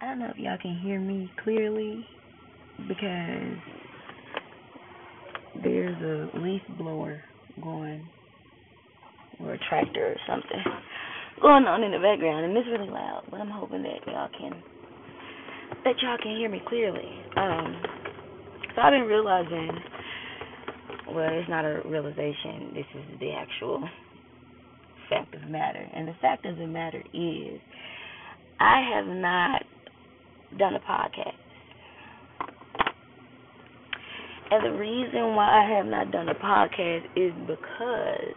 I don't know if y'all can hear me clearly because there's a leaf blower going or a tractor or something going on in the background and it's really loud, but I'm hoping that y'all can that y'all can hear me clearly. Um so I've been realizing well, it's not a realization, this is the actual fact of the matter. And the fact the matter is I have not done a podcast. And the reason why I have not done a podcast is because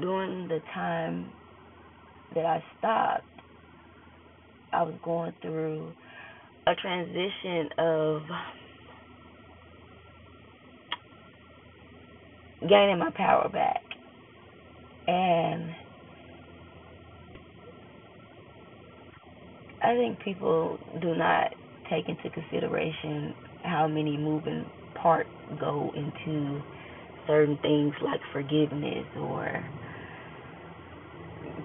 during the time that I stopped, I was going through a transition of gaining my power back. And I think people do not take into consideration how many moving parts go into certain things like forgiveness or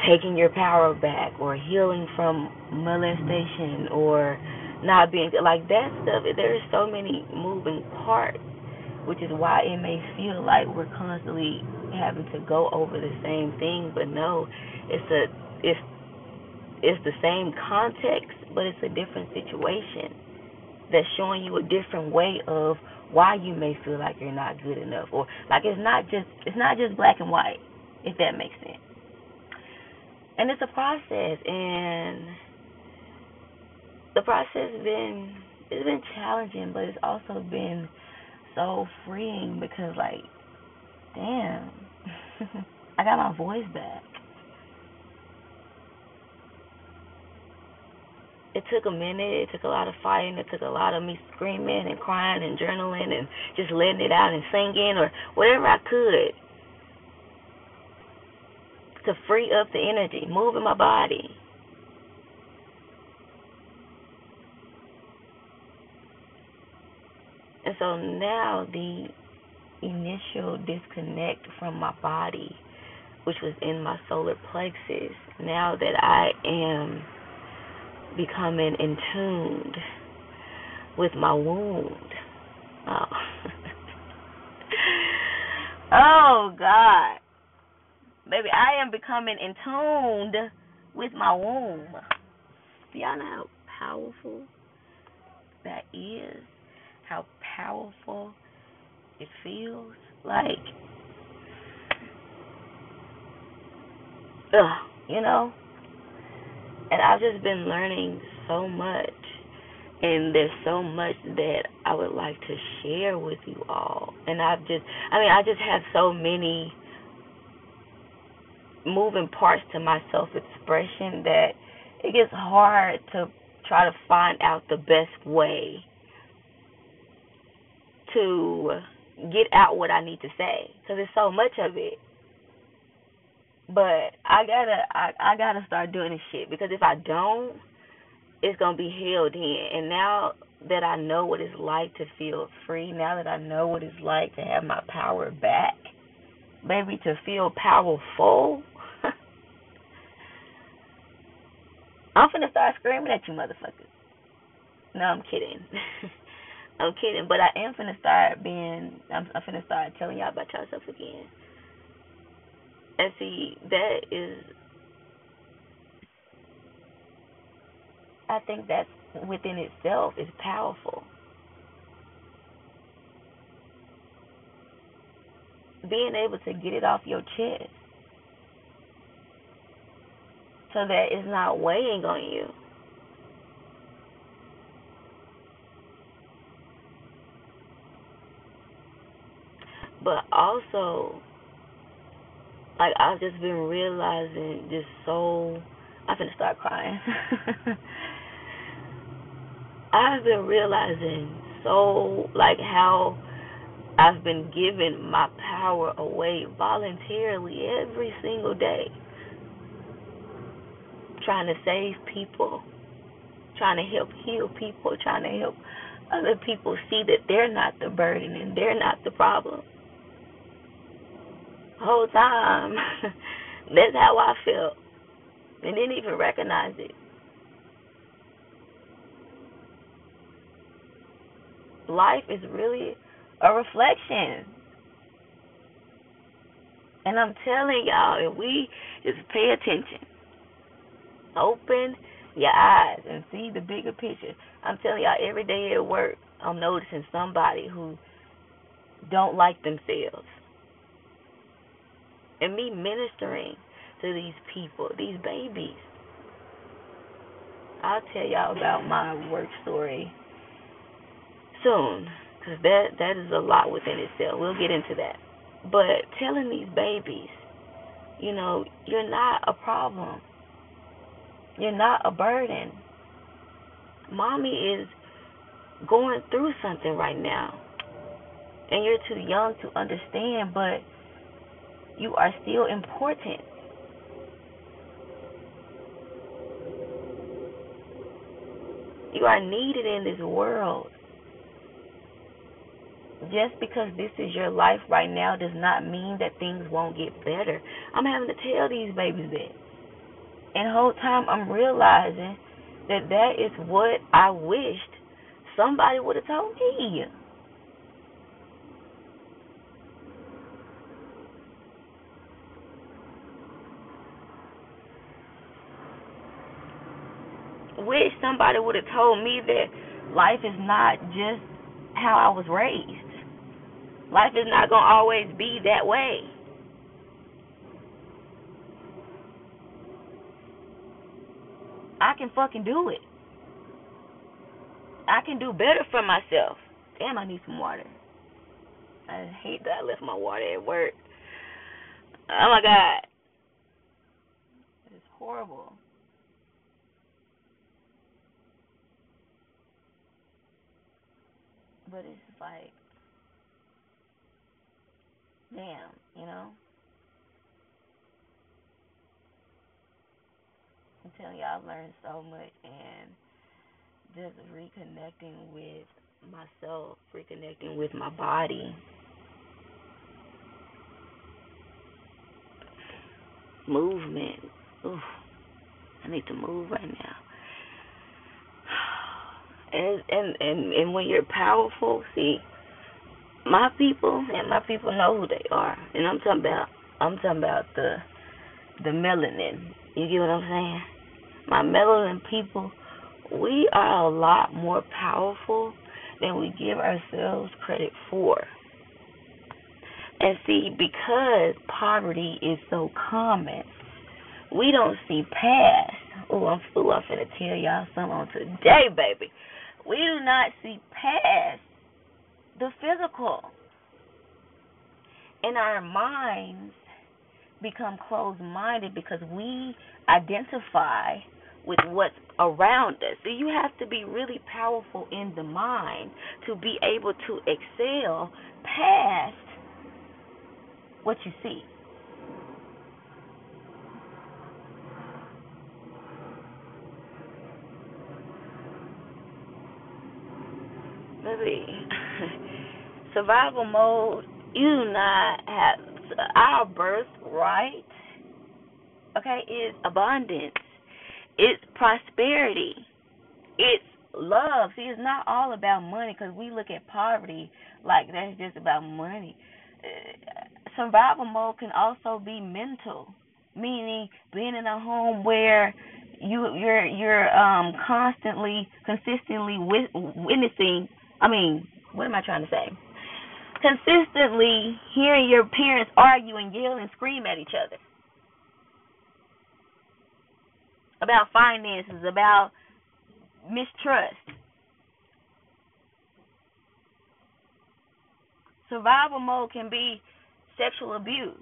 taking your power back or healing from molestation or not being like that stuff there's so many moving parts which is why it may feel like we're constantly having to go over the same thing but no it's a it's it's the same context, but it's a different situation that's showing you a different way of why you may feel like you're not good enough or like it's not just it's not just black and white if that makes sense. And it's a process and the process been it's been challenging but it's also been so freeing because like damn i got my voice back it took a minute. It took a lot of fighting. It took a lot of me screaming and crying and journaling and just letting it out and singing or whatever I could to free up the energy, moving my body. And so now the initial disconnect from my body, which was in my solar plexus, now that I am becoming in tuned with my wound. Oh. oh God. Baby, I am becoming in tuned with my womb. Y'all know how powerful that is? How powerful it feels? Like, ugh, you know? and I've just been learning so much. And there's so much that I would like to share with you all. And I've just, I mean, I just have so many moving parts to my self expression that it gets hard to try to find out the best way to get out what I need to say because there's so much of it but I gotta I, I gotta start doing this shit because if I don't, it's gonna be held in. And now that I know what it's like to feel free, now that I know what it's like to have my power back, baby, to feel powerful. I'm finna start screaming at you motherfuckers. No, I'm kidding. I'm kidding, but I am finna start being. I'm, I'm finna start telling y'all about yourself again. And see, that is, I think that's within itself is powerful. Being able to get it off your chest so that it's not weighing on you. But also like I've just been realizing just so I'm gonna start crying. I've been realizing so like how I've been giving my power away voluntarily every single day. Trying to save people, trying to help heal people, trying to help other people see that they're not the burden and they're not the problem whole time. That's how I felt. and didn't even recognize it. Life is really a reflection. And I'm telling y'all, if we just pay attention, open your eyes and see the bigger picture. I'm telling y'all, every day at work, I'm noticing somebody who don't like themselves. And me ministering to these people, these babies. I'll tell y'all about my work story soon, because that that is a lot within itself. We'll get into that. But telling these babies, you know, you're not a problem. You're not a burden. Mommy is going through something right now. And you're too young to understand, but you are still important. You are needed in this world. Just because this is your life right now does not mean that things won't get better. I'm having to tell these babies that. And whole time I'm realizing that that is what I wished somebody would have told me. Wish somebody would have told me that life is not just how I was raised. Life is not going to always be that way. I can fucking do it. I can do better for myself. Damn, I need some water. I hate that I left my water at work. Oh my god. It's horrible. But it's like, damn, you know? I'm telling you, I've learned so much and just reconnecting with myself, reconnecting with my body. Movement. Ooh, I need to move right now. And and and and when you're powerful, see, my people and my people know who they are, and I'm talking about I'm talking about the the melanin. You get what I'm saying? My melanin people we are a lot more powerful than we give ourselves credit for. And see, because poverty is so common, we don't see past. Oh, I'm fool. I'm finna tell y'all something on today, baby. We do not see past the physical. And our minds become closed minded because we identify with what's around us. So you have to be really powerful in the mind to be able to excel past what you see. Survival mode, you not have our birthright, okay, is abundance it's prosperity. It's love. See, it's not all about money because we look at poverty like that's just about money. Uh, survival mode can also be mental, meaning being in a home where you you're you're um constantly consistently witnessing i mean what am i trying to say consistently hearing your parents argue and yell and scream at each other about finances, about mistrust. Survival mode can be sexual abuse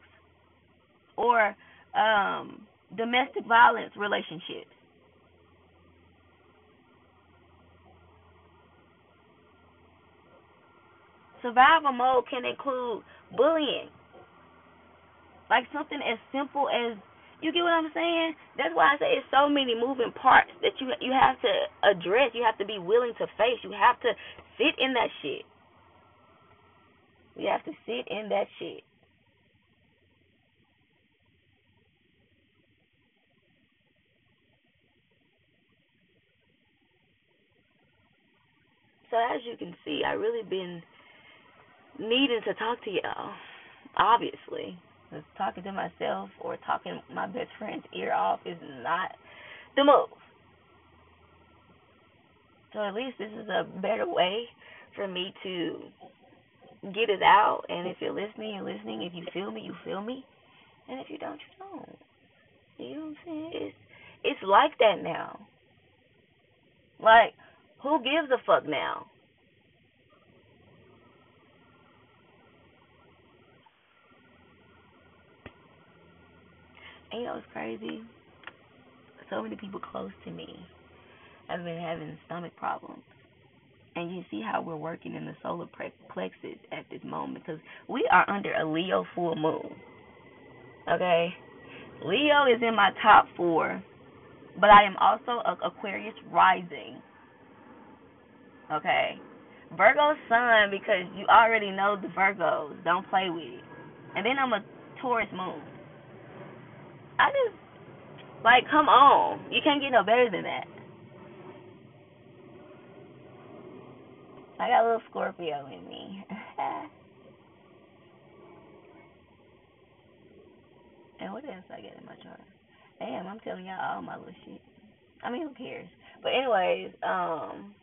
or um, domestic violence relationships. Survival mode can include bullying. Like something as simple as you get what I'm saying? That's why I say it's so many moving parts that you you have to address. You have to be willing to face. You have to sit in that shit. You have to sit in that shit. So as you can see, I really been needing to talk to y'all. Obviously, talking to myself or talking my best friend's ear off is not the move. So at least this is a better way for me to get it out. And if you're listening, you're listening. If you feel me, you feel me. And if you don't, you don't. You know what I'm saying? It's it's like that now. Like, who gives a fuck now? And you know it's crazy? So many people close to me have been having stomach problems. And you see how we're working in the solar plexus at this moment because we are under a Leo full moon. Okay? Leo is in my top four, but I am also a Aquarius rising. Okay? Virgo sun because you already know the Virgos. Don't play with it. And then I'm a Taurus moon. I just like come on. You can't get no better than that. I got a little Scorpio in me. and what else I get in my chart? Damn, I'm telling y'all all my little shit. I mean, who cares? But anyways, um,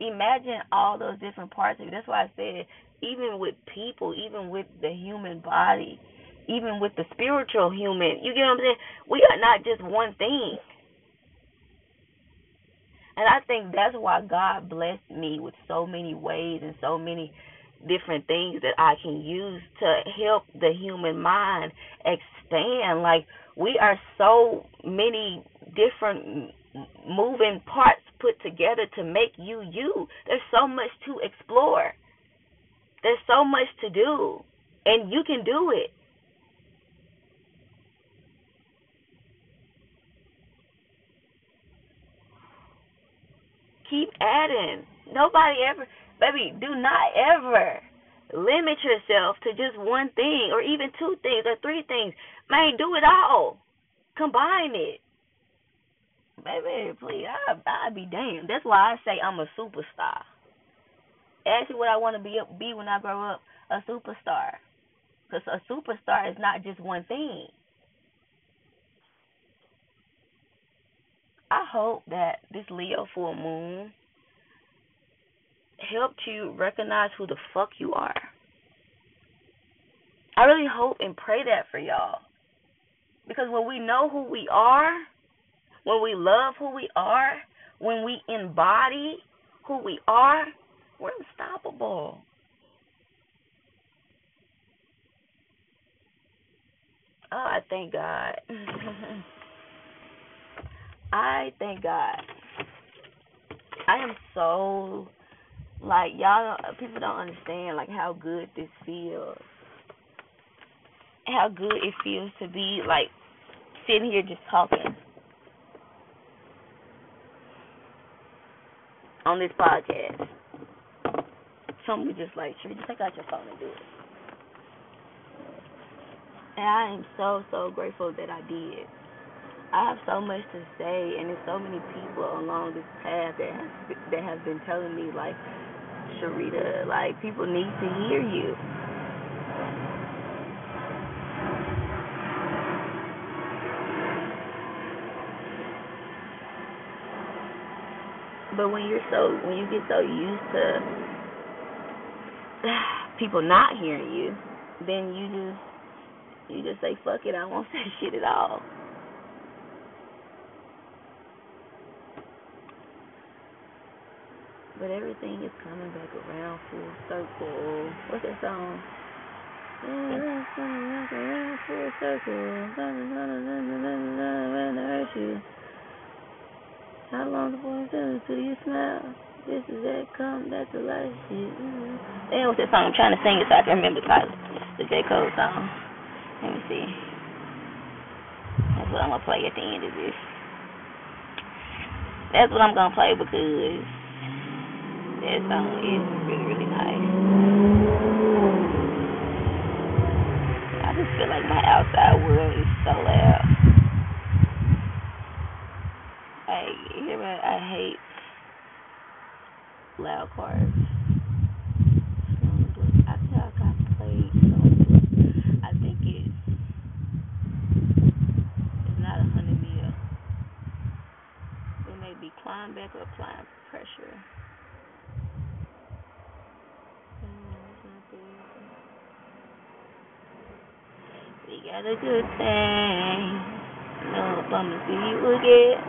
imagine all those different parts of you. That's why I said, even with people, even with the human body, even with the spiritual human, you get what I'm saying? We are not just one thing. And I think that's why God blessed me with so many ways and so many different things that I can use to help the human mind expand. Like, we are so many different moving parts put together to make you you. There's so much to explore, there's so much to do, and you can do it. Keep adding. Nobody ever, baby, do not ever limit yourself to just one thing or even two things or three things. Man, do it all. Combine it. Baby, please, I'd be damned. That's why I say I'm a superstar. Ask me what I want to be be when I grow up. A superstar. Because a superstar is not just one thing. I hope that this Leo full moon helped you recognize who the fuck you are. I really hope and pray that for y'all. Because when we know who we are, when we love who we are, when we embody who we are, we're unstoppable. Oh, I thank God. I thank God. I am so like y'all. People don't understand like how good this feels. How good it feels to be like sitting here just talking on this podcast. Some just like, sure, just take out your phone and do it. And I am so so grateful that I did. I have so much to say, and there's so many people along this path that have, that have been telling me, like, Sharita, like, people need to hear you. But when you're so, when you get so used to people not hearing you, then you just, you just say, fuck it, I won't say shit at all. But everything is coming back around full circle. What's that song? Yeah, coming back around full circle. How long before it's done? Till you smile. This is that come, that's the life shit. Mm-hmm. Damn, what's that song? I'm trying to sing it so I can remember the. The J. Cole song. Let me see. That's what I'm gonna play at the end of this. That's what I'm gonna play because that song is really, really nice. I just feel like my outside world is so loud. Like, hear? I hate loud cars. I think I I it's not a hundred mil. It may be climb back or applying pressure. Got a good thing. No, I'ma see you again.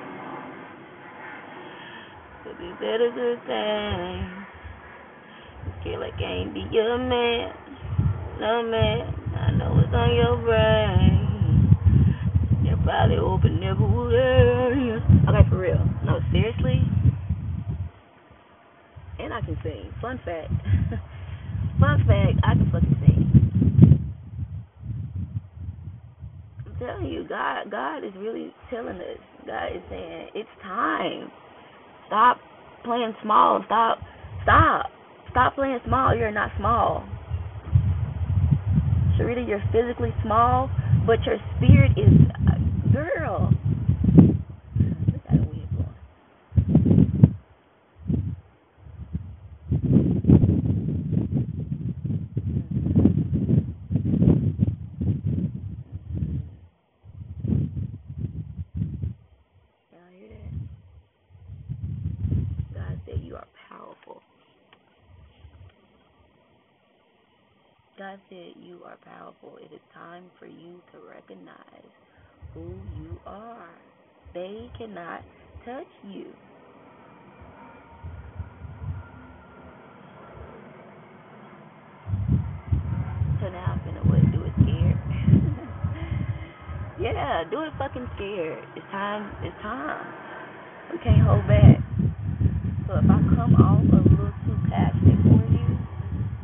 Is that a good thing? Feel like I ain't be your man. No man. I know it's on your brain. Your body open never Okay, for real. No, seriously. And I can sing. Fun fact. Fun fact, I can fucking sing. I'm telling you, God God is really telling us. God is saying, It's time. Stop playing small. Stop stop. Stop playing small. You're not small. Sharita, you're physically small, but your spirit is uh, girl. God said you are powerful. It is time for you to recognize who you are. They cannot touch you. So now I'm gonna what do it scared. yeah, do it fucking scared. It's time it's time. We can't hold back. So if I come off a little too passionate for you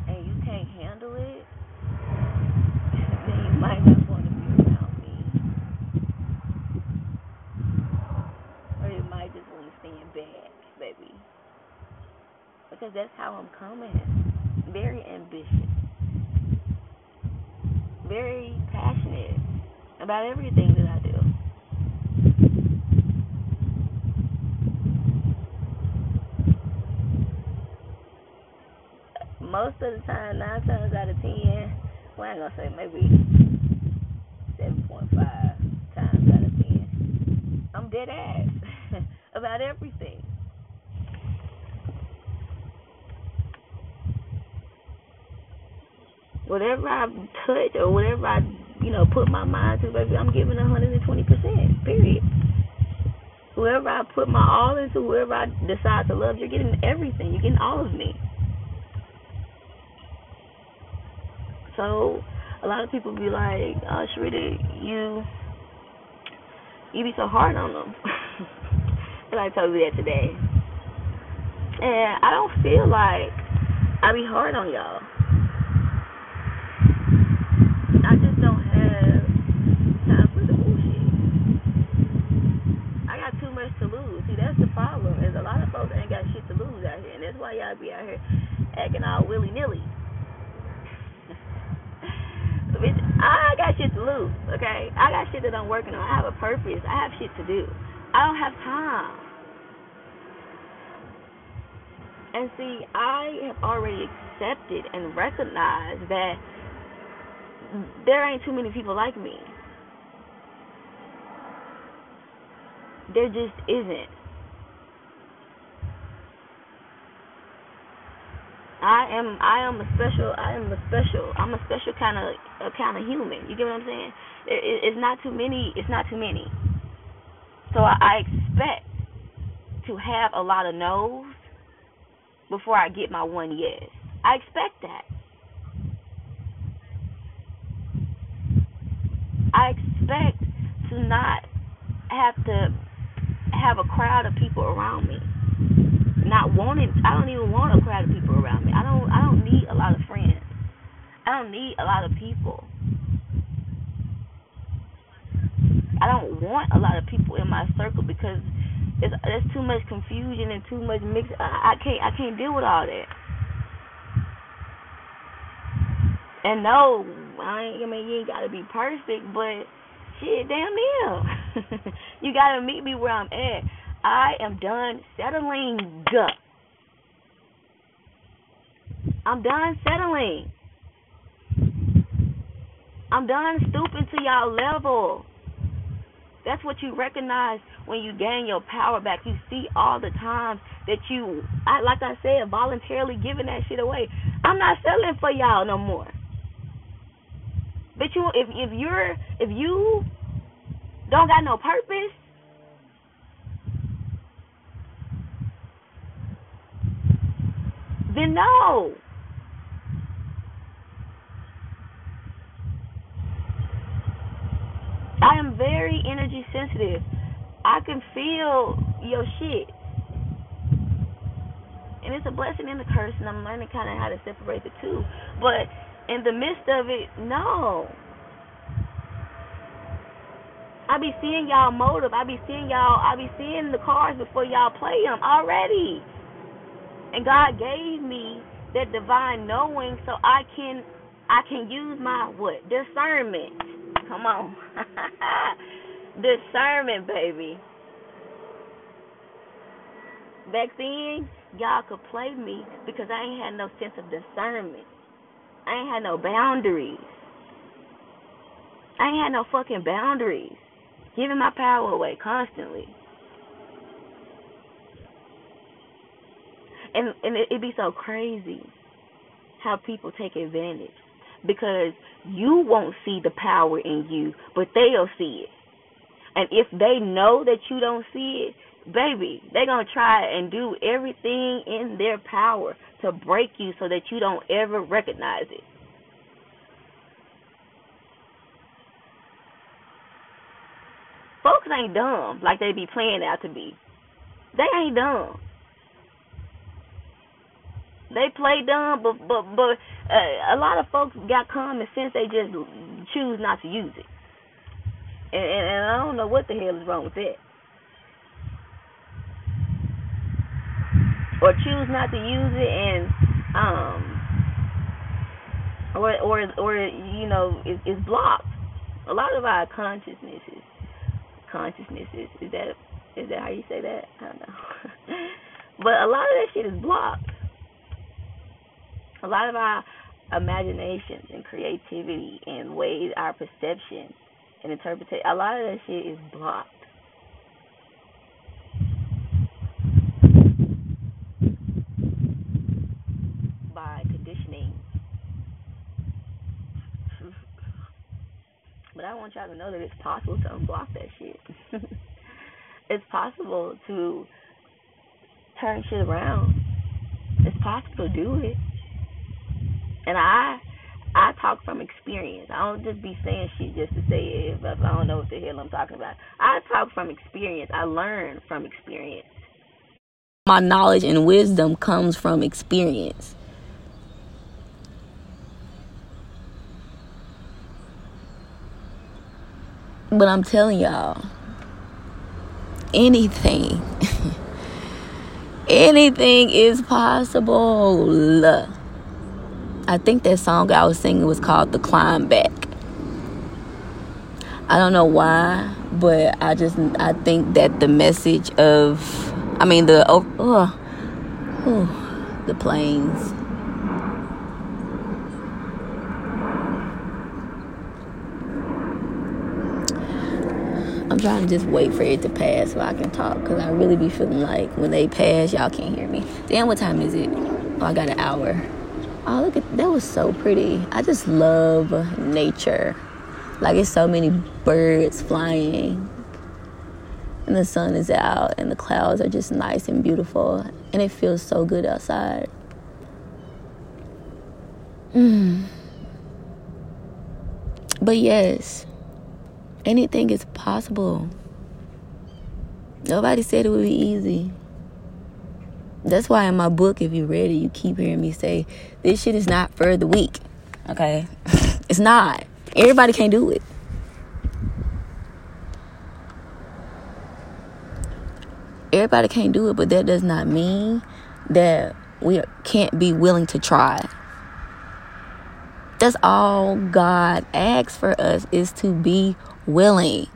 and you can't handle it, might not want to be around me. Or you might just want to stand back, baby. Because that's how I'm coming. Very ambitious. Very passionate about everything that I do. Most of the time, nine times out of ten, well, I'm gonna say maybe 7.5 times out of 10. I'm dead ass about everything. Whatever I touch or whatever I, you know, put my mind to, baby, I'm giving 120%, period. Whoever I put my all into, whoever I decide to love, you're getting everything. You're getting all of me. So a lot of people be like, "Oh, Sharita, you you be so hard on them." and I told you that today. And I don't feel like I be hard on y'all. I just don't have time for the bullshit. I got too much to lose. See, that's the problem. Is a lot of folks ain't got shit to lose out here, and that's why y'all be out here acting all willy nilly. Bitch, I got shit to lose, okay? I got shit that I'm working on. I have a purpose. I have shit to do. I don't have time. And see, I have already accepted and recognized that there ain't too many people like me. There just isn't. I am I am a special I am a special I'm a special kind of a kind of human. You get what I'm saying? It, it's not too many. It's not too many. So I, I expect to have a lot of no's before I get my one yes. I expect that. I expect to not have to have a crowd of people around me not wanting I don't even want a crowd of people around me. I don't I don't need a lot of friends. I don't need a lot of people. I don't want a lot of people in my circle because it's there's too much confusion and too much mix I, I can't I can't deal with all that. And no, I ain't I mean you ain't gotta be perfect, but shit, damn near. you gotta meet me where I'm at. I am done settling. I'm done settling. I'm done stooping to y'all level. That's what you recognize when you gain your power back. You see all the times that you, I, like I said, voluntarily giving that shit away. I'm not selling for y'all no more. But you, if if you're if you don't got no purpose, then no. I am very energy sensitive. I can feel your shit. And it's a blessing and a curse, and I'm learning kind of how to separate the two. But in the midst of it, no. I be seeing y'all motive. I be seeing y'all. I be seeing the cards before y'all play them already. And God gave me that divine knowing so I can I can use my what discernment Come on. Discernment, baby. Back then, y'all could play me because I ain't had no sense of discernment. I ain't had no boundaries. I ain't had no fucking boundaries. Giving my power away constantly. And and it'd be so crazy how people take advantage because you won't see the power in you, but they'll see it. And if they know that you don't see it, baby, they're going to try and do everything in their power to break you so that you don't ever recognize it. Folks ain't dumb like they be playing out to be. They ain't dumb. They play dumb, but but but uh, a lot of folks got common sense. They just choose not to use it, and, and, and I don't know what the hell is wrong with that. Or choose not to use it, and um, or or or you know, is is blocked. A lot of our consciousness is consciousness is is that is that how you say that? I don't know. but a lot of that shit is blocked a lot of our imaginations and creativity and ways our perception and interpretation a lot of that shit is blocked. By conditioning. But I want y'all to know that it's possible to unblock that shit. It's possible to turn shit around. It's possible to do it and I I talk from experience. I don't just be saying shit just to say it if I don't know what the hell I'm talking about. I talk from experience. I learn from experience. My knowledge and wisdom comes from experience. But I'm telling y'all, anything, anything is possible. I think that song I was singing was called The Climb Back. I don't know why, but I just I think that the message of I mean the oh, oh, oh the planes I'm trying to just wait for it to pass so I can talk because I really be feeling like when they pass, y'all can't hear me. Damn, what time is it? Oh, I got an hour. Oh, look at that was so pretty. I just love nature. Like it's so many birds flying. And the sun is out and the clouds are just nice and beautiful and it feels so good outside. Mm. But yes, anything is possible. Nobody said it would be easy. That's why in my book, if you read it, you keep hearing me say, this shit is not for the weak. Okay? it's not. Everybody can't do it. Everybody can't do it, but that does not mean that we can't be willing to try. That's all God asks for us is to be willing.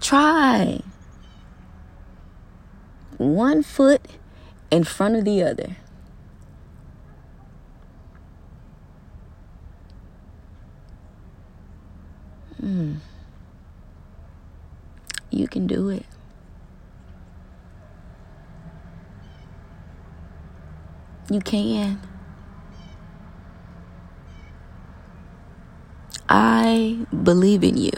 Try one foot in front of the other. Hmm. You can do it. You can. I believe in you.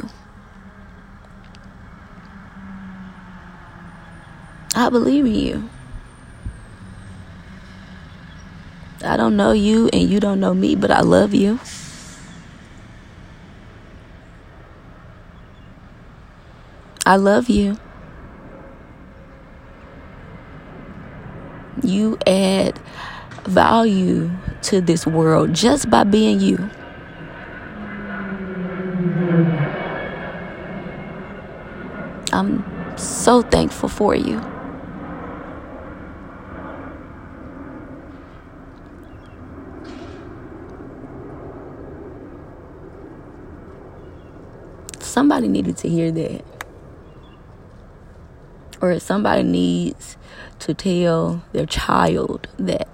I believe in you. I don't know you and you don't know me, but I love you. I love you. You add value to this world just by being you. I'm so thankful for you. Somebody needed to hear that. Or somebody needs to tell their child that.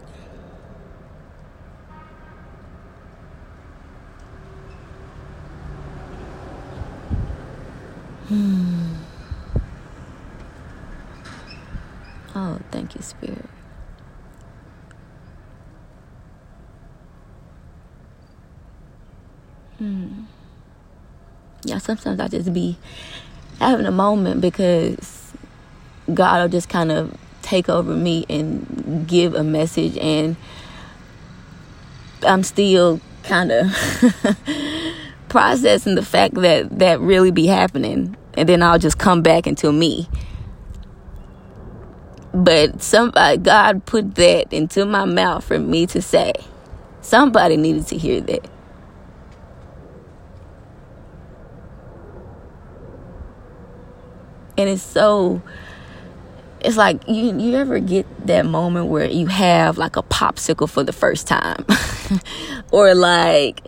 Hmm. Oh, thank you, Spirit. Hmm. Yeah, sometimes I just be having a moment because God will just kind of take over me and give a message, and I'm still kind of processing the fact that that really be happening, and then I'll just come back into me. But somebody, God put that into my mouth for me to say. Somebody needed to hear that. And it's so it's like you you ever get that moment where you have like a popsicle for the first time or like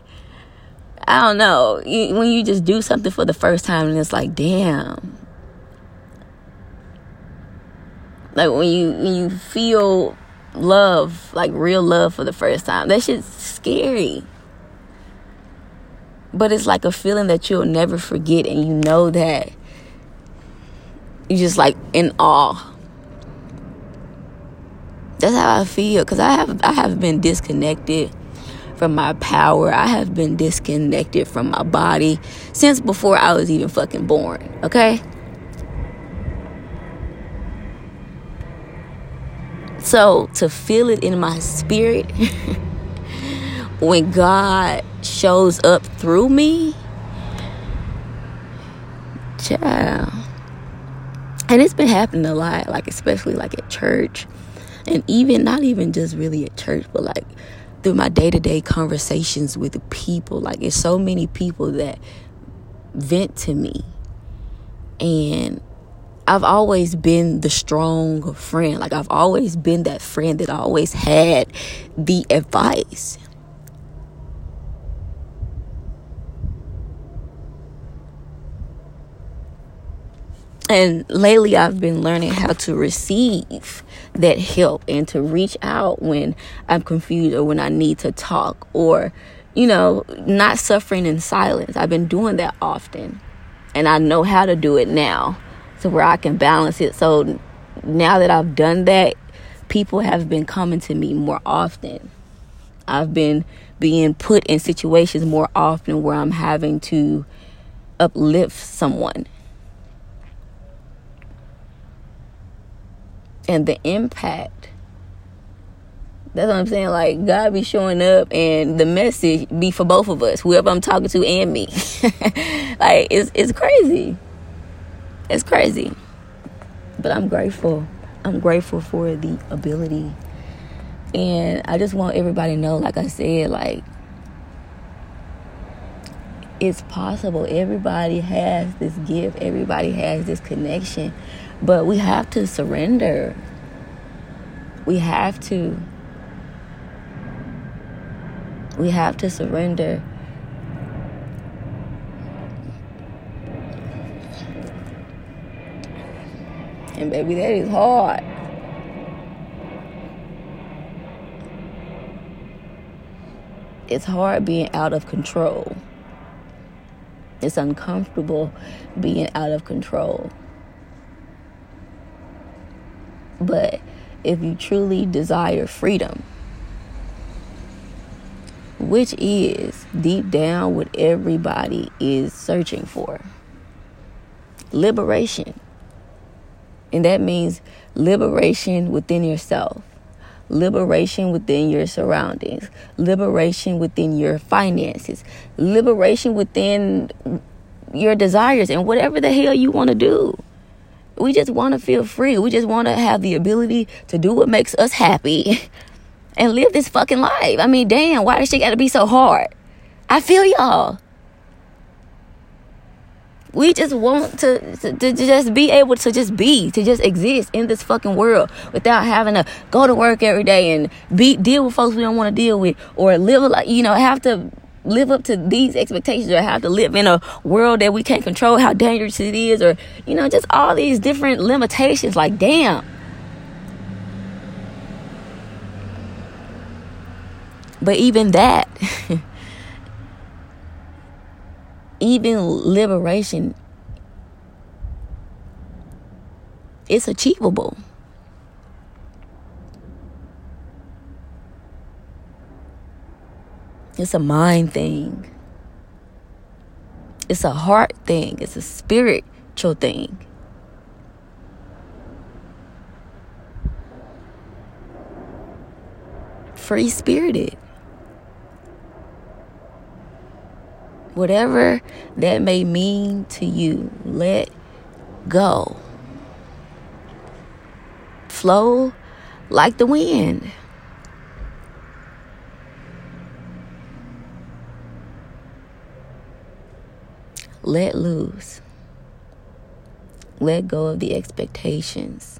I don't know, you, when you just do something for the first time and it's like, damn. Like when you when you feel love, like real love for the first time. That shit's scary. But it's like a feeling that you'll never forget and you know that you just like in awe that's how I feel because I have I have been disconnected from my power. I have been disconnected from my body since before I was even fucking born. Okay. So to feel it in my spirit when God shows up through me, child. And it's been happening a lot, like especially like at church and even not even just really at church but like through my day-to-day conversations with people like it's so many people that vent to me and I've always been the strong friend. Like I've always been that friend that always had the advice. And lately I've been learning how to receive that help and to reach out when I'm confused or when I need to talk or, you know, not suffering in silence. I've been doing that often and I know how to do it now to where I can balance it. So now that I've done that, people have been coming to me more often. I've been being put in situations more often where I'm having to uplift someone and the impact. That's what I'm saying. Like God be showing up, and the message be for both of us, whoever I'm talking to, and me. like it's it's crazy. It's crazy, but I'm grateful. I'm grateful for the ability, and I just want everybody to know. Like I said, like it's possible. Everybody has this gift. Everybody has this connection but we have to surrender. We have to. We have to surrender. And baby, that is hard. It's hard being out of control. It's uncomfortable being out of control. But if you truly desire freedom, which is deep down what everybody is searching for liberation. And that means liberation within yourself, liberation within your surroundings, liberation within your finances, liberation within your desires, and whatever the hell you want to do. We just want to feel free. We just want to have the ability to do what makes us happy and live this fucking life. I mean, damn, why does shit got to be so hard? I feel y'all. We just want to, to, to just be able to just be, to just exist in this fucking world without having to go to work every day and be deal with folks we don't want to deal with or live like you know have to live up to these expectations or have to live in a world that we can't control how dangerous it is or you know just all these different limitations. Like damn. But even that even liberation it's achievable It's a mind thing. It's a heart thing. It's a spiritual thing. Free spirited. Whatever that may mean to you, let go. Flow like the wind. let loose. Let go of the expectations.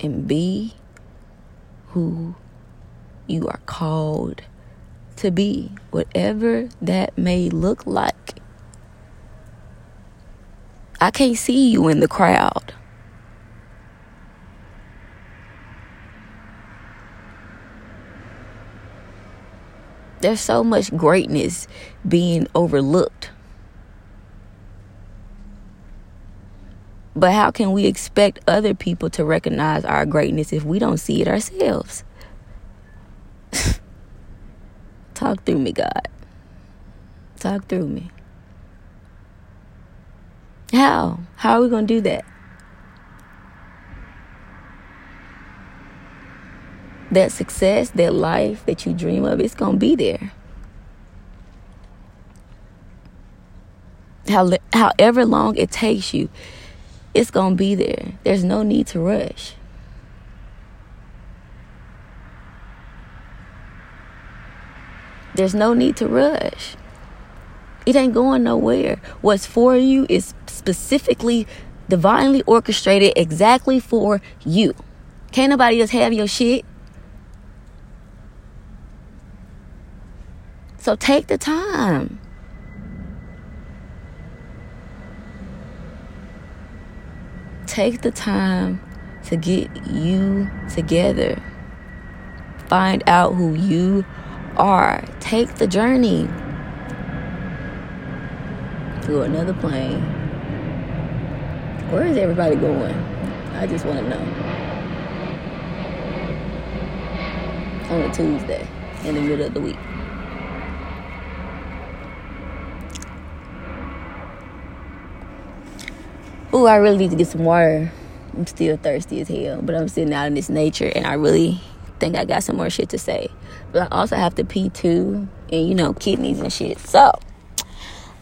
And be who you are called to be, whatever that may look like. I can't see you in the crowd. There's so much greatness being overlooked. But how can we expect other people to recognize our greatness if we don't see it ourselves? Talk through me, God. Talk through me. How? How are we going to do that? that success, that life that you dream of, it's going to be there. How, however long it takes you, it's going to be there. There's no need to rush. There's no need to rush. It ain't going nowhere. What's for you is specifically divinely orchestrated exactly for you. Can't nobody else have your shit. So take the time. Take the time to get you together. Find out who you are. Take the journey to another plane. Where is everybody going? I just want to know. On a Tuesday in the middle of the week. Ooh, I really need to get some water. I'm still thirsty as hell, but I'm sitting out in this nature and I really think I got some more shit to say. But I also have to pee too, and you know, kidneys and shit. So,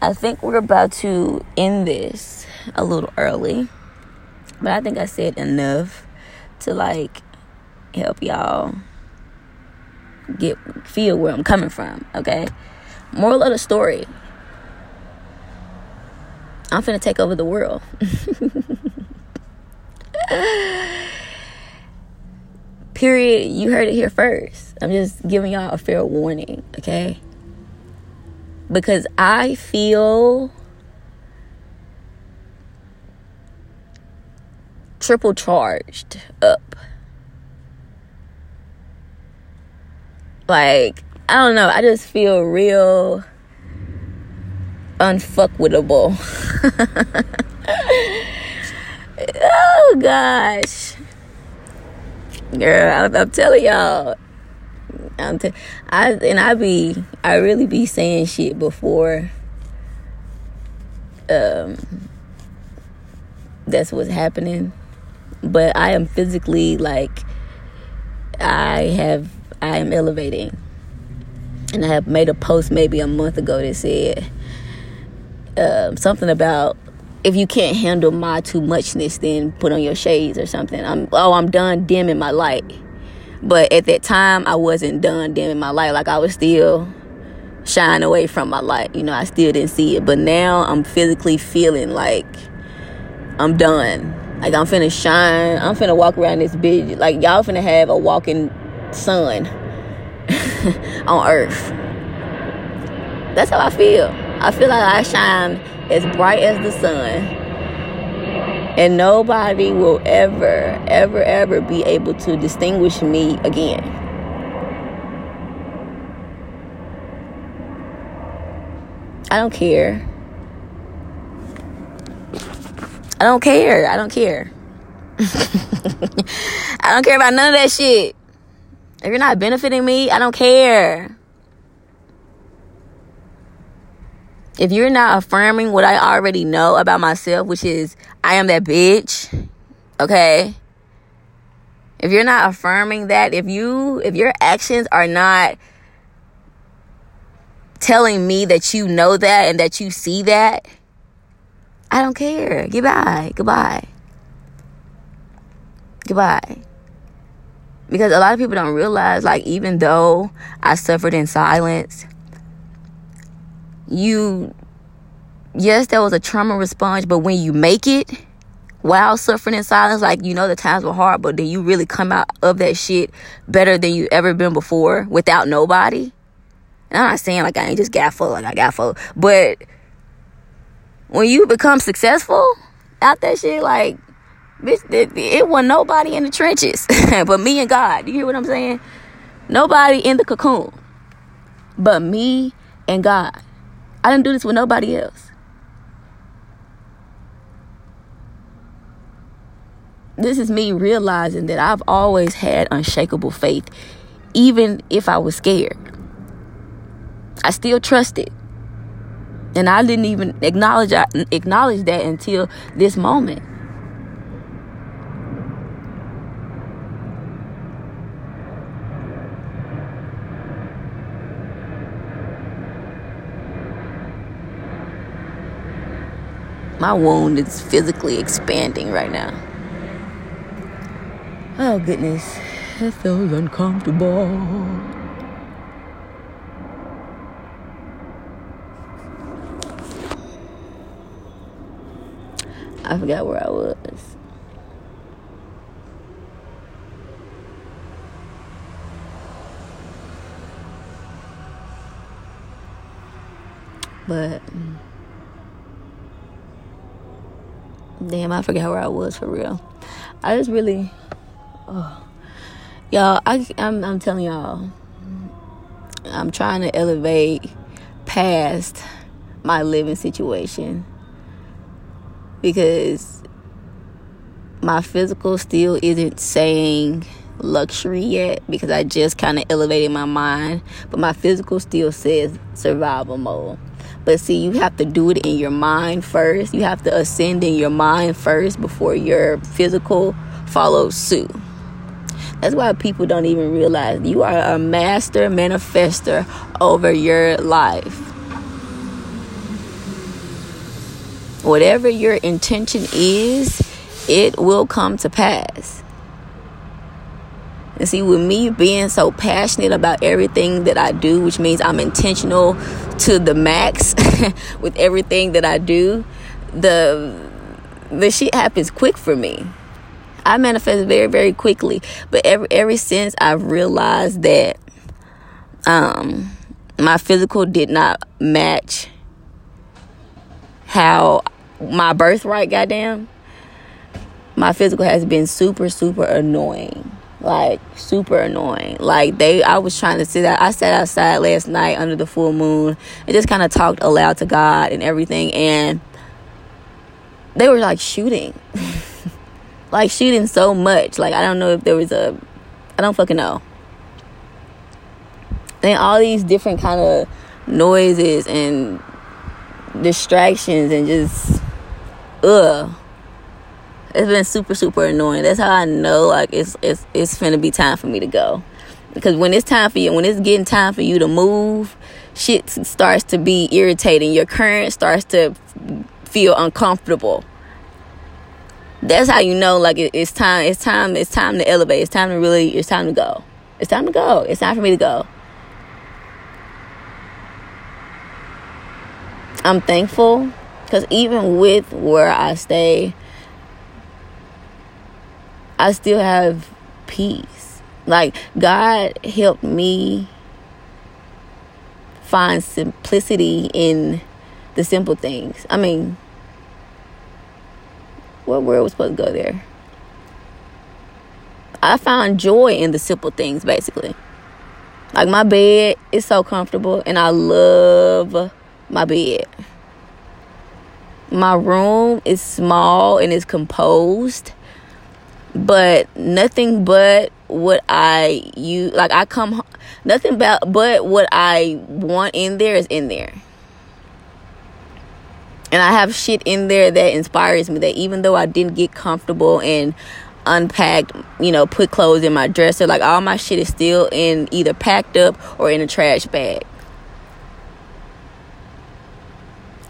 I think we're about to end this a little early. But I think I said enough to like help y'all get feel where I'm coming from, okay? Moral of the story I'm finna take over the world. Period. You heard it here first. I'm just giving y'all a fair warning, okay? Because I feel triple charged up. Like, I don't know. I just feel real unfuckwittable. oh gosh, girl, I'm, I'm telling y'all. I'm t- I and I be I really be saying shit before. Um, that's what's happening, but I am physically like I have I am elevating, and I have made a post maybe a month ago that said um, something about if you can't handle my too muchness, then put on your shades or something. I'm oh I'm done dimming my light, but at that time I wasn't done dimming my light. Like I was still shying away from my light. You know, I still didn't see it, but now I'm physically feeling like I'm done. Like I'm finna shine. I'm finna walk around this bitch. Like y'all finna have a walking sun on earth. That's how I feel. I feel like I shine as bright as the sun. And nobody will ever, ever, ever be able to distinguish me again. I don't care. I don't care. I don't care. I don't care about none of that shit. If you're not benefiting me, I don't care. If you're not affirming what I already know about myself, which is I am that bitch, okay? If you're not affirming that, if you if your actions are not telling me that you know that and that you see that, I don't care. Goodbye. Goodbye. Goodbye. Because a lot of people don't realize like even though I suffered in silence, you yes there was a trauma response but when you make it while suffering in silence like you know the times were hard but then you really come out of that shit better than you ever been before without nobody? And i'm not saying like i ain't just got full like i got full but when you become successful out that shit like bitch it, it wasn't nobody in the trenches but me and god you hear what i'm saying? Nobody in the cocoon but me and god I didn't do this with nobody else. This is me realizing that I've always had unshakable faith, even if I was scared. I still trusted. And I didn't even acknowledge acknowledge that until this moment. My wound is physically expanding right now. Oh, goodness. It feels uncomfortable. I forgot where I was. But. Mm. Damn, I forgot where I was for real. I just really, oh, y'all. I I'm I'm telling y'all, I'm trying to elevate past my living situation because my physical still isn't saying luxury yet because I just kind of elevated my mind, but my physical still says survival mode. But see, you have to do it in your mind first. You have to ascend in your mind first before your physical follows suit. That's why people don't even realize you are a master manifester over your life. Whatever your intention is, it will come to pass. And see, with me being so passionate about everything that I do, which means I'm intentional to the max with everything that I do, the the shit happens quick for me. I manifest very, very quickly. But ever ever since I've realized that um my physical did not match how my birthright goddamn my physical has been super super annoying like super annoying. Like they, I was trying to sit out. I sat outside last night under the full moon and just kind of talked aloud to God and everything. And they were like shooting, like shooting so much. Like I don't know if there was a, I don't fucking know. And all these different kind of noises and distractions and just, ugh it's been super super annoying. That's how I know like it's it's it's finna be time for me to go. Because when it's time for you, when it's getting time for you to move, shit starts to be irritating. Your current starts to feel uncomfortable. That's how you know like it, it's time. It's time. It's time to elevate. It's time to really. It's time to go. It's time to go. It's time for me to go. I'm thankful because even with where I stay, I still have peace. Like God helped me find simplicity in the simple things. I mean, what word was supposed to go there? I found joy in the simple things, basically. Like my bed is so comfortable, and I love my bed. My room is small and is composed but nothing but what I you like I come nothing about but what I want in there is in there. And I have shit in there that inspires me that even though I didn't get comfortable and unpacked, you know, put clothes in my dresser, like all my shit is still in either packed up or in a trash bag.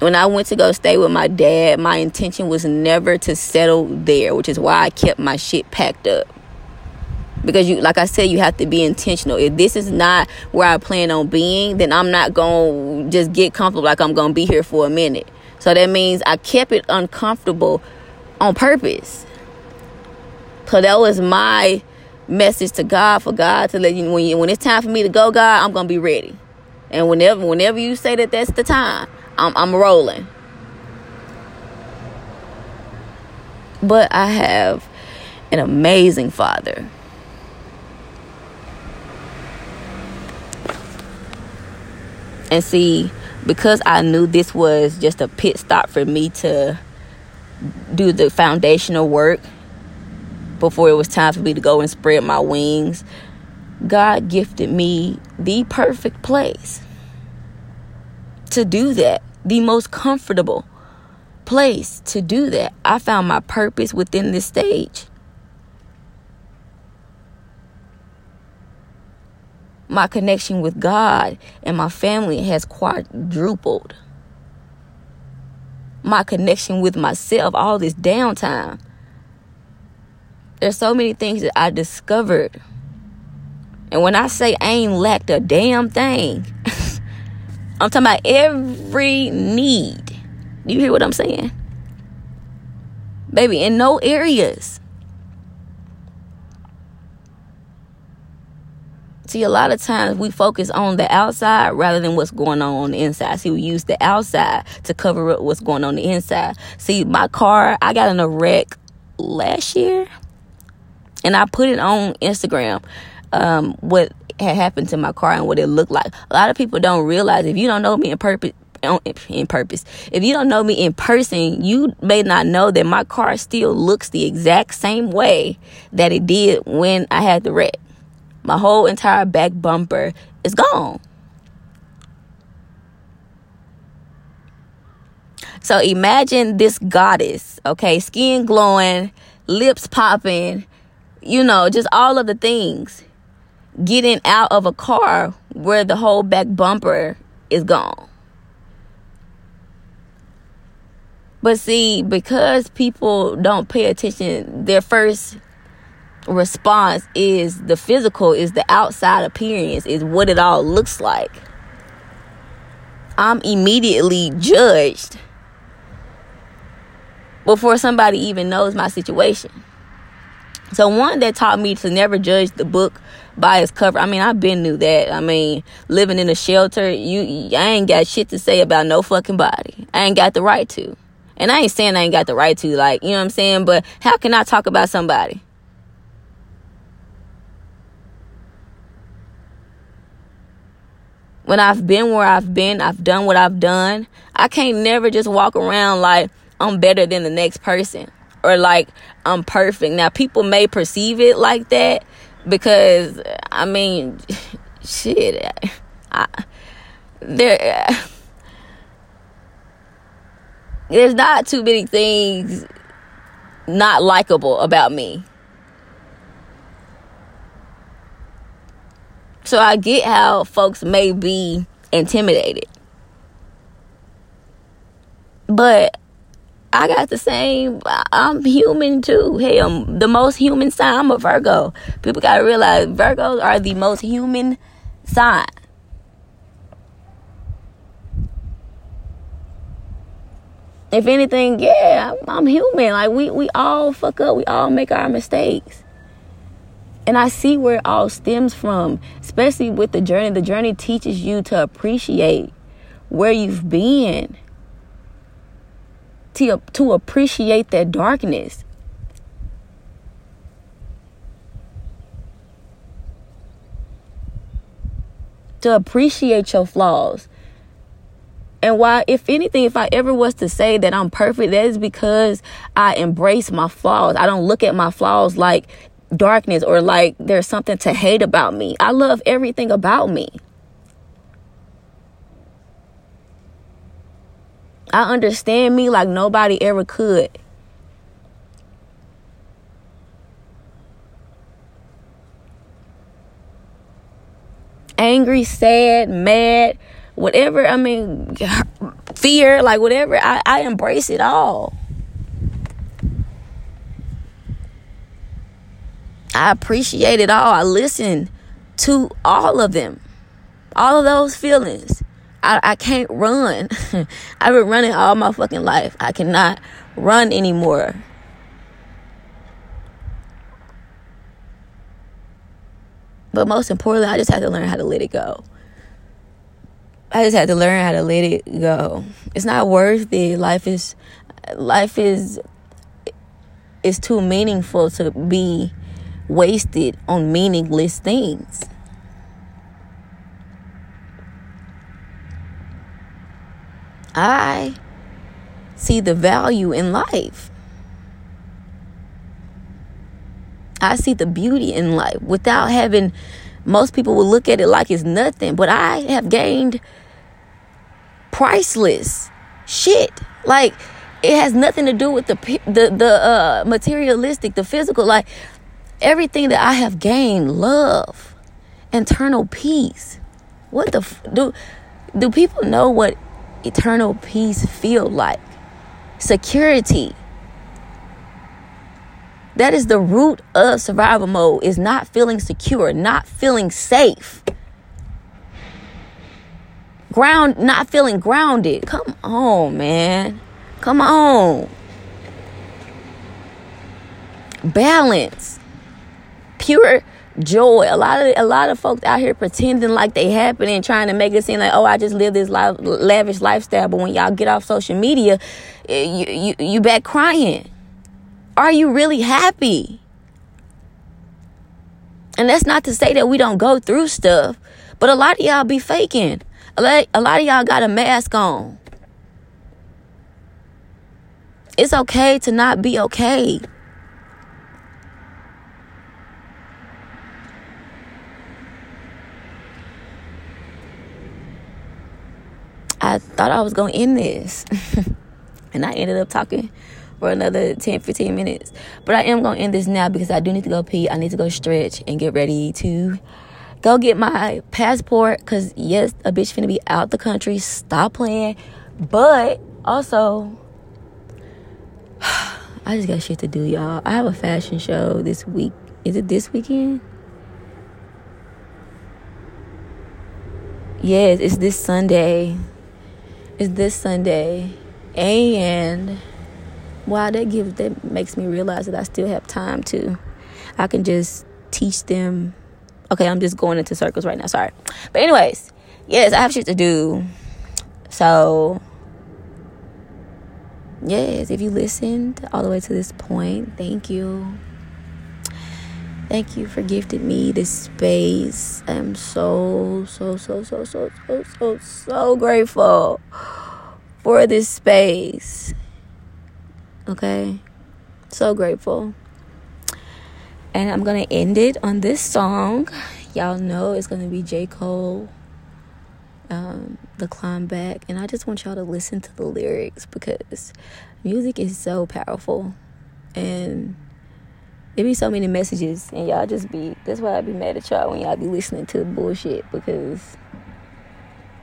When I went to go stay with my dad, my intention was never to settle there, which is why I kept my shit packed up. Because you like I said, you have to be intentional. If this is not where I plan on being, then I'm not gonna just get comfortable like I'm gonna be here for a minute. So that means I kept it uncomfortable on purpose. So that was my message to God for God to let you when you, when it's time for me to go, God, I'm gonna be ready. And whenever whenever you say that that's the time, I'm, I'm rolling. But I have an amazing father. And see, because I knew this was just a pit stop for me to do the foundational work before it was time for me to go and spread my wings, God gifted me the perfect place to do that, the most comfortable place to do that. I found my purpose within this stage. My connection with God and my family has quadrupled. My connection with myself, all this downtime. There's so many things that I discovered. And when I say I ain't lacked a damn thing, I'm talking about every need. You hear what I'm saying? Baby, in no areas. See, a lot of times we focus on the outside rather than what's going on on the inside. See, we use the outside to cover up what's going on the inside. See, my car, I got in a wreck last year, and I put it on Instagram. Um, what had happened to my car and what it looked like. A lot of people don't realize if you don't know me in purpose in purpose. If you don't know me in person, you may not know that my car still looks the exact same way that it did when I had the wreck. My whole entire back bumper is gone. So imagine this goddess, okay, skin glowing, lips popping, you know, just all of the things getting out of a car where the whole back bumper is gone. But see, because people don't pay attention, their first response is the physical, is the outside appearance, is what it all looks like. I'm immediately judged before somebody even knows my situation. So one that taught me to never judge the book by his cover. I mean, I've been knew that. I mean, living in a shelter, you I ain't got shit to say about no fucking body. I ain't got the right to. And I ain't saying I ain't got the right to, like, you know what I'm saying? But how can I talk about somebody? When I've been where I've been, I've done what I've done, I can't never just walk around like I'm better than the next person or like I'm perfect. Now, people may perceive it like that, because, I mean, shit, I, there, there's not too many things not likable about me. So I get how folks may be intimidated. But I got the same. I'm human too. Hey, I'm the most human sign. I'm a Virgo. People gotta realize Virgos are the most human sign. If anything, yeah, I'm human. Like we we all fuck up. We all make our mistakes. And I see where it all stems from, especially with the journey. The journey teaches you to appreciate where you've been, to, to appreciate that darkness. To appreciate your flaws. And why, if anything, if I ever was to say that I'm perfect, that is because I embrace my flaws. I don't look at my flaws like darkness or like there's something to hate about me. I love everything about me. I understand me like nobody ever could. Angry, sad, mad, whatever, I mean, fear, like whatever, I, I embrace it all. I appreciate it all. I listen to all of them, all of those feelings. I, I can't run. I've been running all my fucking life. I cannot run anymore. But most importantly, I just had to learn how to let it go. I just had to learn how to let it go. It's not worth it. Life is life is is too meaningful to be wasted on meaningless things. I see the value in life. I see the beauty in life without having most people will look at it like it's nothing, but I have gained priceless shit. Like it has nothing to do with the the the uh, materialistic, the physical. Like everything that I have gained, love, internal peace. What the f- do do people know what eternal peace feel like? Security. That is the root of survival mode is not feeling secure, not feeling safe. Ground not feeling grounded. Come on, man. Come on. Balance pure joy. A lot of a lot of folks out here pretending like they happy and trying to make it seem like, oh, I just live this lavish lifestyle. But when y'all get off social media, eh, you you you back crying. Are you really happy? And that's not to say that we don't go through stuff, but a lot of y'all be faking. A lot, a lot of y'all got a mask on. It's okay to not be okay. I thought I was going to end this. and I ended up talking for another 10, 15 minutes. But I am going to end this now because I do need to go pee. I need to go stretch and get ready to go get my passport. Because, yes, a bitch finna be out the country. Stop playing. But also, I just got shit to do, y'all. I have a fashion show this week. Is it this weekend? Yes, it's this Sunday is this Sunday. And wow, that gives that makes me realize that I still have time to I can just teach them. Okay, I'm just going into circles right now. Sorry. But anyways, yes, I have shit to do. So yes, if you listened all the way to this point, thank you. Thank you for gifting me this space. I'm so, so, so, so, so, so, so, so grateful for this space. Okay? So grateful. And I'm going to end it on this song. Y'all know it's going to be J. Cole, um, The Climb Back. And I just want y'all to listen to the lyrics because music is so powerful. And it be so many messages. And y'all just be, that's why I be mad at y'all when y'all be listening to the bullshit because,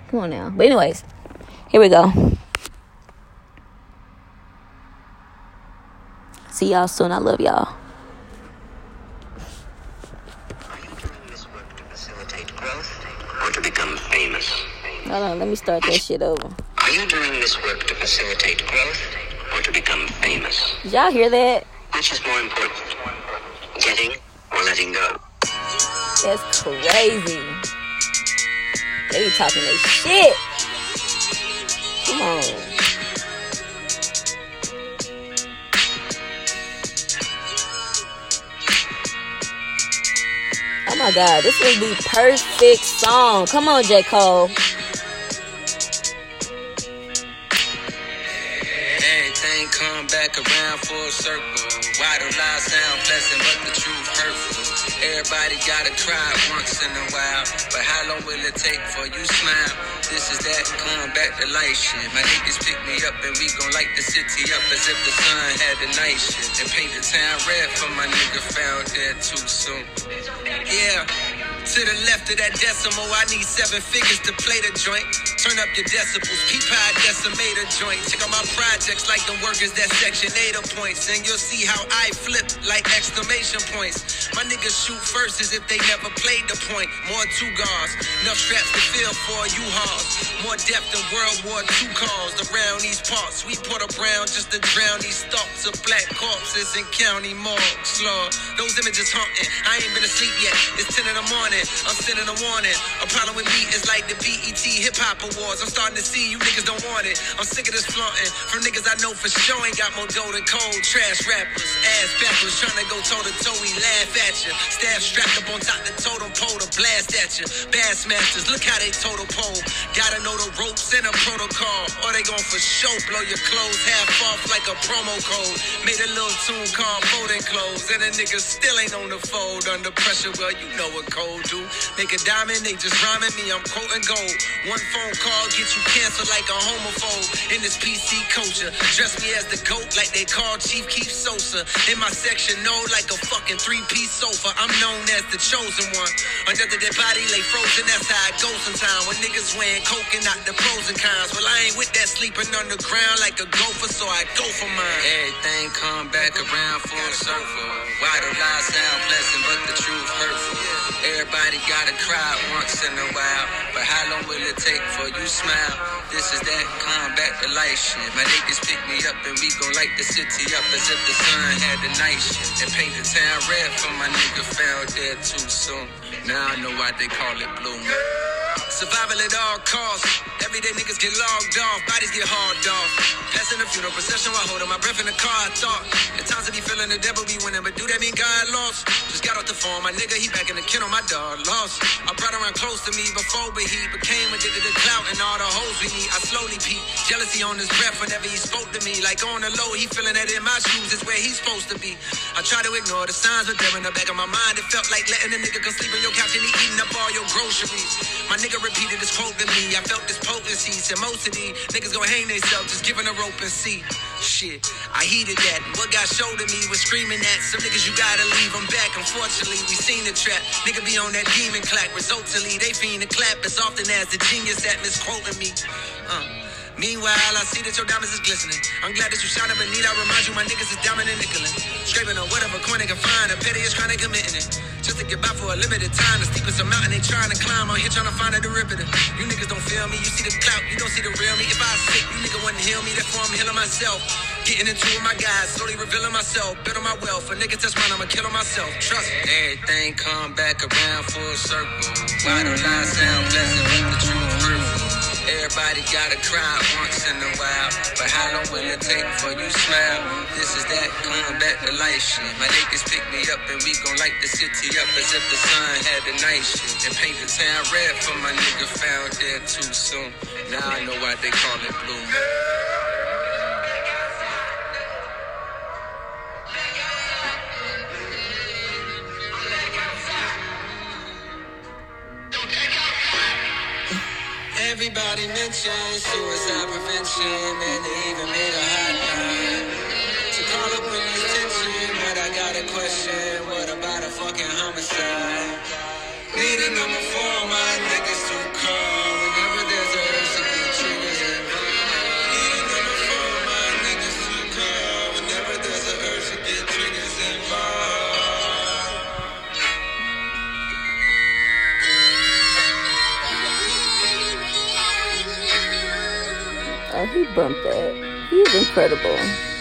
come on now. But, anyways, here we go. See y'all soon. I love y'all. Hold on, let me start that shit over. Are you doing this work to facilitate growth or to become famous? Did y'all hear that? Which is more important, getting or letting go? That's crazy. They be talking that shit. Come on. Oh my god, this would be perfect song. Come on, J. Cole. Everything come back around full circle. Do lies sound pleasant, but the truth hurtful? Everybody gotta cry once in a while, but how long will it take for you smile? This is that come back to life shit. My niggas pick me up and we gon' light the city up as if the sun had the night shift and paint the town red for my nigga found dead too soon. Yeah. To the left of that decimal, I need seven figures to play the joint. Turn up your decibels, peep high decimator joint. Check out my projects like the workers that section 8 points. And you'll see how I flip like exclamation points. My niggas shoot first as if they never played the point. More two guards, enough straps to fill for you hauls. More depth than World War II calls around these parts. We put a brown just to drown these thoughts of black corpses in county morgues. Lord, those images haunting. I ain't been asleep yet. It's 10 in the morning I'm sending a warning. A problem with me is like the BET Hip Hop Awards. I'm starting to see you niggas don't want it. I'm sick of this flaunting from niggas I know for sure ain't got more dough than Cole. Trash rappers, ass backwards, trying to go toe to toe. We laugh at you. Staff strapped up on top the totem pole to blast at you. Bassmasters, look how they total pole. Gotta know the ropes and a protocol, or they gon' for sure blow your clothes half off like a promo code. Made a little tune called Folding Clothes, and the niggas still ain't on the fold under pressure. Well, you know what cold do. Make a diamond, they just rhyming me, I'm quoting gold. One phone call gets you canceled like a homophobe. In this PC culture, dress me as the goat like they call Chief Keef Sosa. In my section, no, like a fucking three-piece sofa. I'm known as the chosen one. The dead body lay frozen, that's how it goes sometimes. When niggas wearing coke and not the pros and cons. Well, I ain't with that sleeping underground like a gopher, so I go for mine. Everything come back around full circle. Why do lies sound pleasant, but the truth hurtful? Everybody gotta cry once in a while, but how long will it take for you smile? This is that come back to life shit. My niggas pick me up and we gon' light the city up as if the sun had the night shift and paint the town red for my nigga found dead too soon. Now I know why they call it blue Survival at all costs. Everyday niggas get logged off, bodies get hauled off. Passing the funeral procession while holding my breath in the car. I thought at times to be feeling the devil be winning, but do that mean God lost? Just got off the phone, my nigga, he back in the kennel, my dog lost. I brought around close to me before, but he became addicted to clout and all the hoes we need. I slowly peep jealousy on his breath whenever he spoke to me. Like on the low, he feeling that in my shoes is where he's supposed to be. I try to ignore the signs, but they're in the back of my mind. It felt like letting a nigga come sleep on your couch and he eating up all your groceries. My nigga repeated this quote to me. I felt this potency. Said most of these niggas gon' hang themselves just giving a rope and see. Shit, I heeded that. What got showed to me was screaming that some niggas you gotta leave them back. Unfortunately, we seen the trap. Nigga be on that demon clack. Resultantly, they fiend to clap as often as the genius that misquoting me. Uh. Meanwhile, I see that your diamonds is glistening. I'm glad that you shining, but need I remind you my niggas is diamond and nickelin'. Scraping on whatever coin they can find. The pettiest crime they committing it. Just to get by for a limited time. The steepest a mountain they trying to climb. I'm here trying to find a derivative. You niggas don't feel me. You see the clout, you don't see the real me. If I sick, you nigga wouldn't heal me. Therefore, I'm healing myself. Getting into with my guys, slowly revealing myself. Building my wealth. A nigga touch mine, I'ma kill myself. Trust me. Everything come back around full circle. Why do lies sound pleasant, with the truth? Everybody gotta cry once in a while. But how long will it take for you smile? This is that going back to life shit. My niggas pick me up and we gon' light the city up as if the sun had the night shit. And paint the town red for my nigga found dead too soon. Now I know why they call it blue. Everybody mentions suicide prevention, and they even made a hotline to call up when there's tension. But I got a question: What about a fucking homicide? Need a number for Bumped that. He's incredible.